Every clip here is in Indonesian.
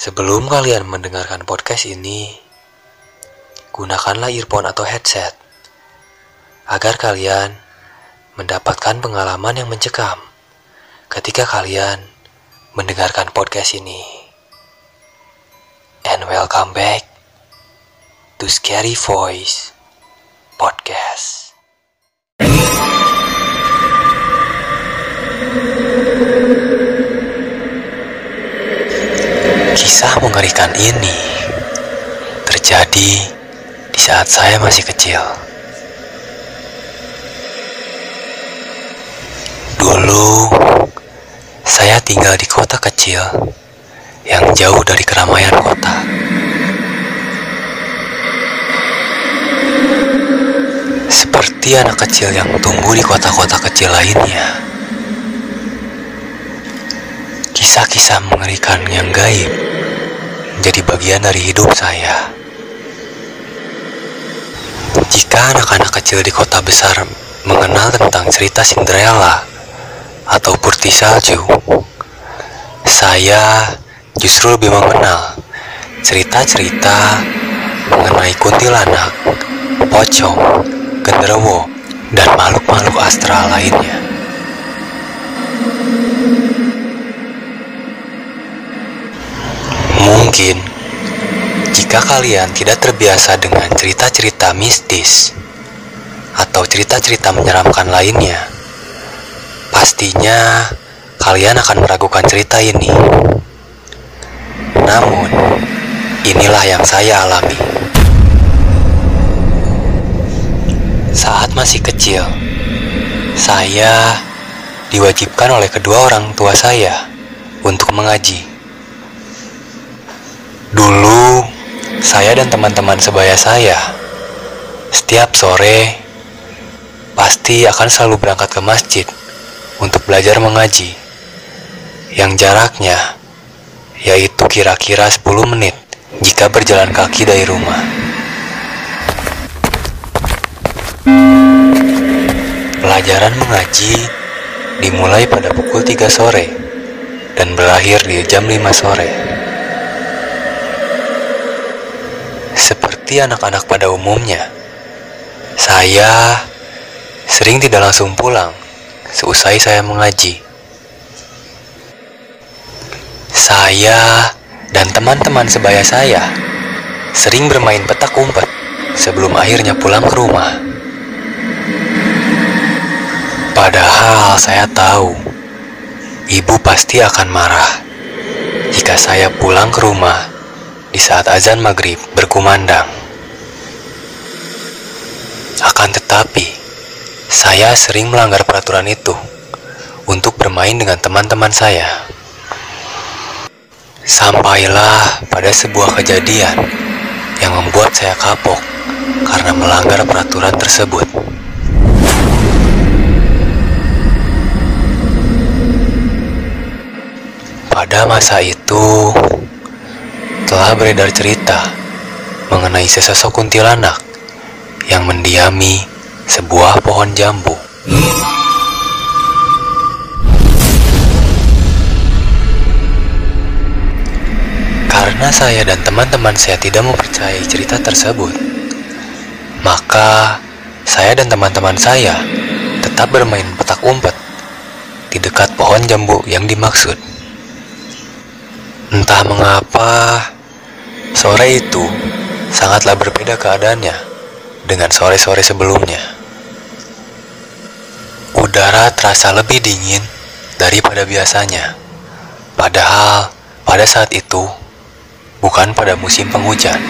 Sebelum kalian mendengarkan podcast ini, gunakanlah earphone atau headset agar kalian mendapatkan pengalaman yang mencekam ketika kalian mendengarkan podcast ini. And welcome back to Scary Voice Podcast. Kisah mengerikan ini terjadi di saat saya masih kecil. Dulu, saya tinggal di kota kecil yang jauh dari keramaian kota. Seperti anak kecil yang tumbuh di kota-kota kecil lainnya. Kisah-kisah mengerikan yang gaib menjadi bagian dari hidup saya. Jika anak-anak kecil di kota besar mengenal tentang cerita Cinderella atau Putri Salju, saya justru lebih mengenal cerita-cerita mengenai kuntilanak, pocong, genderuwo, dan makhluk-makhluk astral lainnya. Mungkin jika kalian tidak terbiasa dengan cerita-cerita mistis atau cerita-cerita menyeramkan lainnya, pastinya kalian akan meragukan cerita ini. Namun, inilah yang saya alami. Saat masih kecil, saya diwajibkan oleh kedua orang tua saya untuk mengaji. Dulu, saya dan teman-teman sebaya saya setiap sore pasti akan selalu berangkat ke masjid untuk belajar mengaji yang jaraknya yaitu kira-kira 10 menit jika berjalan kaki dari rumah. Pelajaran mengaji dimulai pada pukul 3 sore dan berakhir di jam 5 sore. Seperti anak-anak pada umumnya, saya sering tidak langsung pulang seusai saya mengaji. Saya dan teman-teman sebaya saya sering bermain petak umpet sebelum akhirnya pulang ke rumah. Padahal saya tahu ibu pasti akan marah jika saya pulang ke rumah di saat azan maghrib berkumandang. Akan tetapi, saya sering melanggar peraturan itu untuk bermain dengan teman-teman saya. Sampailah pada sebuah kejadian yang membuat saya kapok karena melanggar peraturan tersebut. Pada masa itu, telah beredar cerita mengenai sesosok kuntilanak yang mendiami sebuah pohon jambu. Karena saya dan teman-teman saya tidak mempercayai cerita tersebut, maka saya dan teman-teman saya tetap bermain petak umpet di dekat pohon jambu yang dimaksud. Entah mengapa, sore itu sangatlah berbeda keadaannya dengan sore-sore sebelumnya. Udara terasa lebih dingin daripada biasanya. Padahal pada saat itu bukan pada musim penghujan.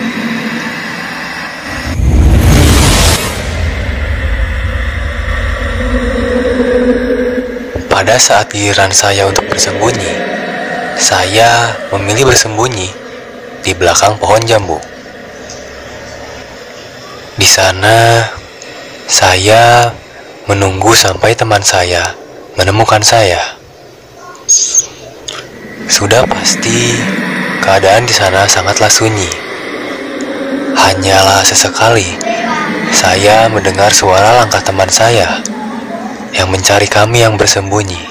Pada saat giliran saya untuk bersembunyi, saya memilih bersembunyi di belakang pohon jambu. Di sana, saya menunggu sampai teman saya menemukan saya. Sudah pasti keadaan di sana sangatlah sunyi. Hanyalah sesekali saya mendengar suara langkah teman saya yang mencari kami yang bersembunyi.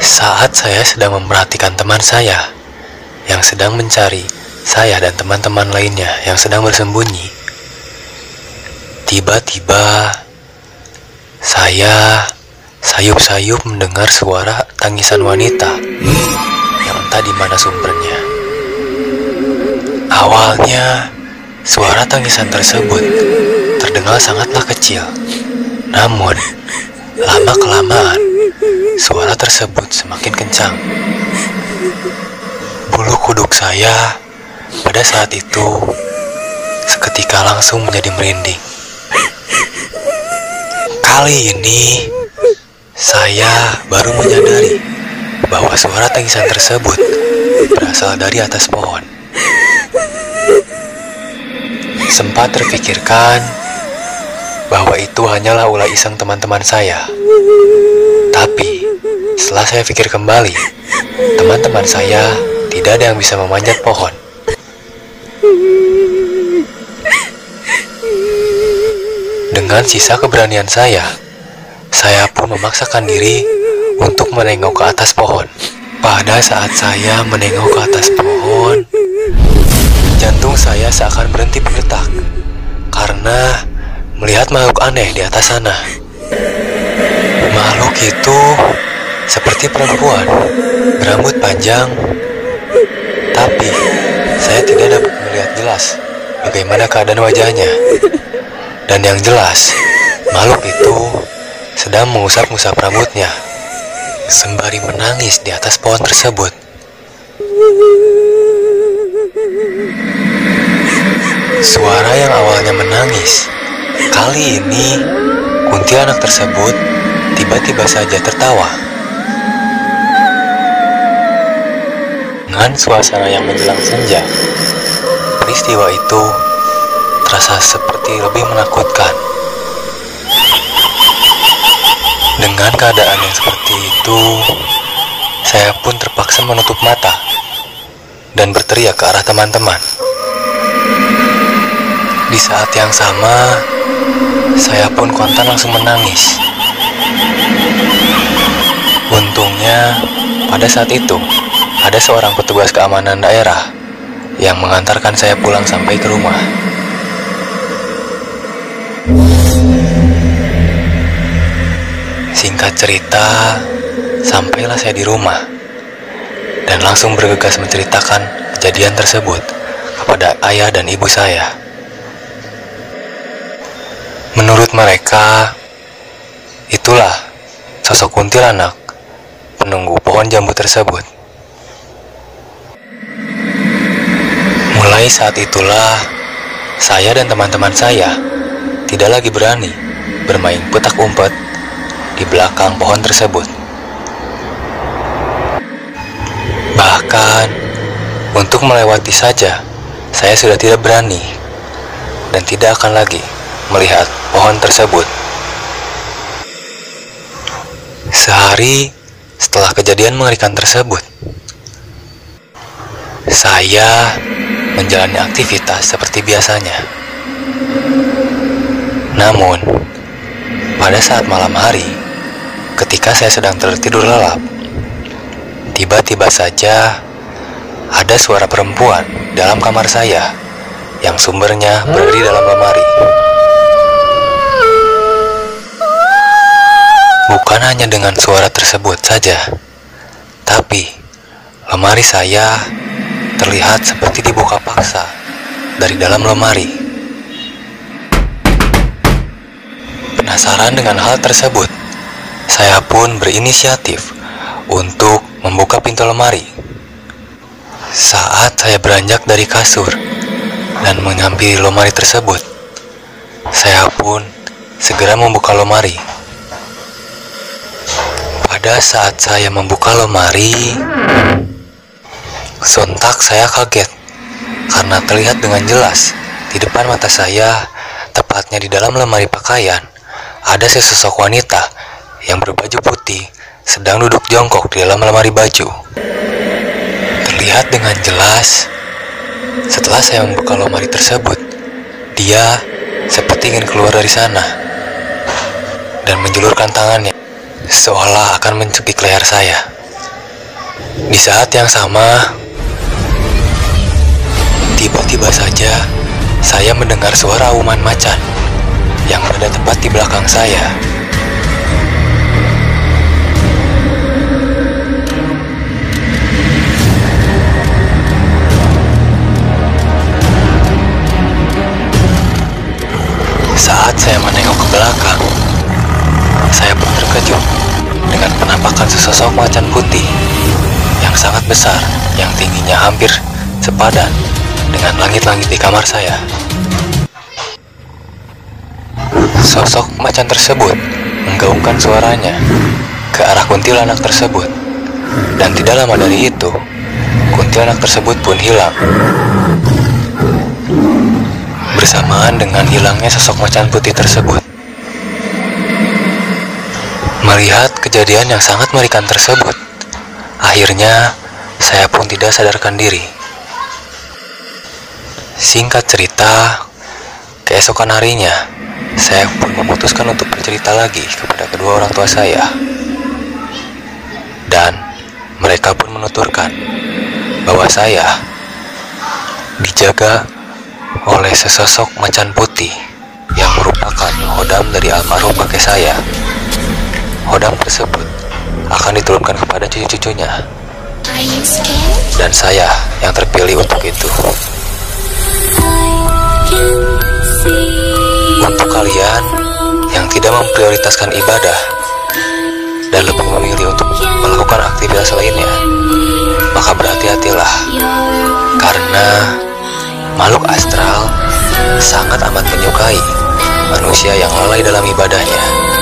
Saat saya sedang memperhatikan teman saya yang sedang mencari saya dan teman-teman lainnya yang sedang bersembunyi, tiba-tiba saya sayup-sayup mendengar suara tangisan wanita yang entah di mana sumbernya. Awalnya, suara tangisan tersebut terdengar sangatlah kecil. Namun, lama-kelamaan, suara tersebut semakin kencang. Bulu kuduk saya pada saat itu seketika langsung menjadi merinding. Kali ini, saya baru menyadari bahwa suara tangisan tersebut berasal dari atas pohon. Sempat terpikirkan bahwa itu hanyalah ulah iseng teman-teman saya. Tapi, saya pikir kembali, teman-teman saya tidak ada yang bisa memanjat pohon. Dengan sisa keberanian saya, saya pun memaksakan diri untuk menengok ke atas pohon. Pada saat saya menengok ke atas pohon, jantung saya seakan berhenti berdetak karena melihat makhluk aneh di atas sana. Makhluk itu seperti perempuan, berambut panjang, tapi saya tidak dapat melihat jelas bagaimana keadaan wajahnya. Dan yang jelas, makhluk itu sedang mengusap-ngusap rambutnya, sembari menangis di atas pohon tersebut. Suara yang awalnya menangis, kali ini kuntilanak tersebut tiba-tiba saja tertawa. Dengan suasana yang menjelang senja, peristiwa itu terasa seperti lebih menakutkan. Dengan keadaan yang seperti itu, saya pun terpaksa menutup mata dan berteriak ke arah teman-teman. Di saat yang sama, saya pun kontan langsung menangis. Untungnya, pada saat itu, ada seorang petugas keamanan daerah yang mengantarkan saya pulang sampai ke rumah. Singkat cerita, sampailah saya di rumah dan langsung bergegas menceritakan kejadian tersebut kepada ayah dan ibu saya. Menurut mereka, itulah sosok kuntilanak penunggu pohon jambu tersebut. Mulai saat itulah, saya dan teman-teman saya tidak lagi berani bermain petak umpet di belakang pohon tersebut. Bahkan, untuk melewati saja, saya sudah tidak berani dan tidak akan lagi melihat pohon tersebut. Sehari setelah kejadian mengerikan tersebut, saya menjalani aktivitas seperti biasanya. Namun, pada saat malam hari, ketika saya sedang tertidur lelap, tiba-tiba saja ada suara perempuan dalam kamar saya yang sumbernya berada di dalam lemari. Bukan hanya dengan suara tersebut saja, tapi lemari saya terlihat seperti dibuka paksa dari dalam lemari. Penasaran dengan hal tersebut, saya pun berinisiatif untuk membuka pintu lemari. Saat saya beranjak dari kasur dan menyampiri lemari tersebut, saya pun segera membuka lemari. Pada saat saya membuka lemari, sontak saya kaget karena terlihat dengan jelas di depan mata saya, tepatnya di dalam lemari pakaian, ada sesosok wanita yang berbaju putih sedang duduk jongkok di dalam lemari baju. Terlihat dengan jelas setelah saya membuka lemari tersebut, dia seperti ingin keluar dari sana. dan menjulurkan tangannya seolah akan mencepik leher saya. Di saat yang sama, tiba-tiba saja saya mendengar suara auman macan yang berada tepat di belakang saya. Saat saya menengok ke belakang, saya pun terkejut dengan penampakan sesosok macan putih yang sangat besar yang tingginya hampir sepadan dengan langit-langit di kamar saya. Sosok macan tersebut menggaungkan suaranya ke arah kuntilanak tersebut. Dan tidak lama dari itu, kuntilanak tersebut pun hilang. Bersamaan dengan hilangnya sosok macan putih tersebut. Melihat kejadian yang sangat mengerikan tersebut, akhirnya saya pun tidak sadarkan diri. Singkat cerita, keesokan harinya, saya pun memutuskan untuk bercerita lagi kepada kedua orang tua saya. Dan mereka pun menuturkan bahwa saya dijaga oleh sesosok macan putih yang merupakan hodam dari almarhum kakek saya. Hodam tersebut akan diturunkan kepada cucu-cucunya. Dan saya yang terpilih untuk itu. Untuk kalian yang tidak memprioritaskan ibadah dan lebih memilih untuk melakukan aktivitas lainnya, maka berhati-hatilah karena makhluk astral sangat amat menyukai manusia yang lalai dalam ibadahnya.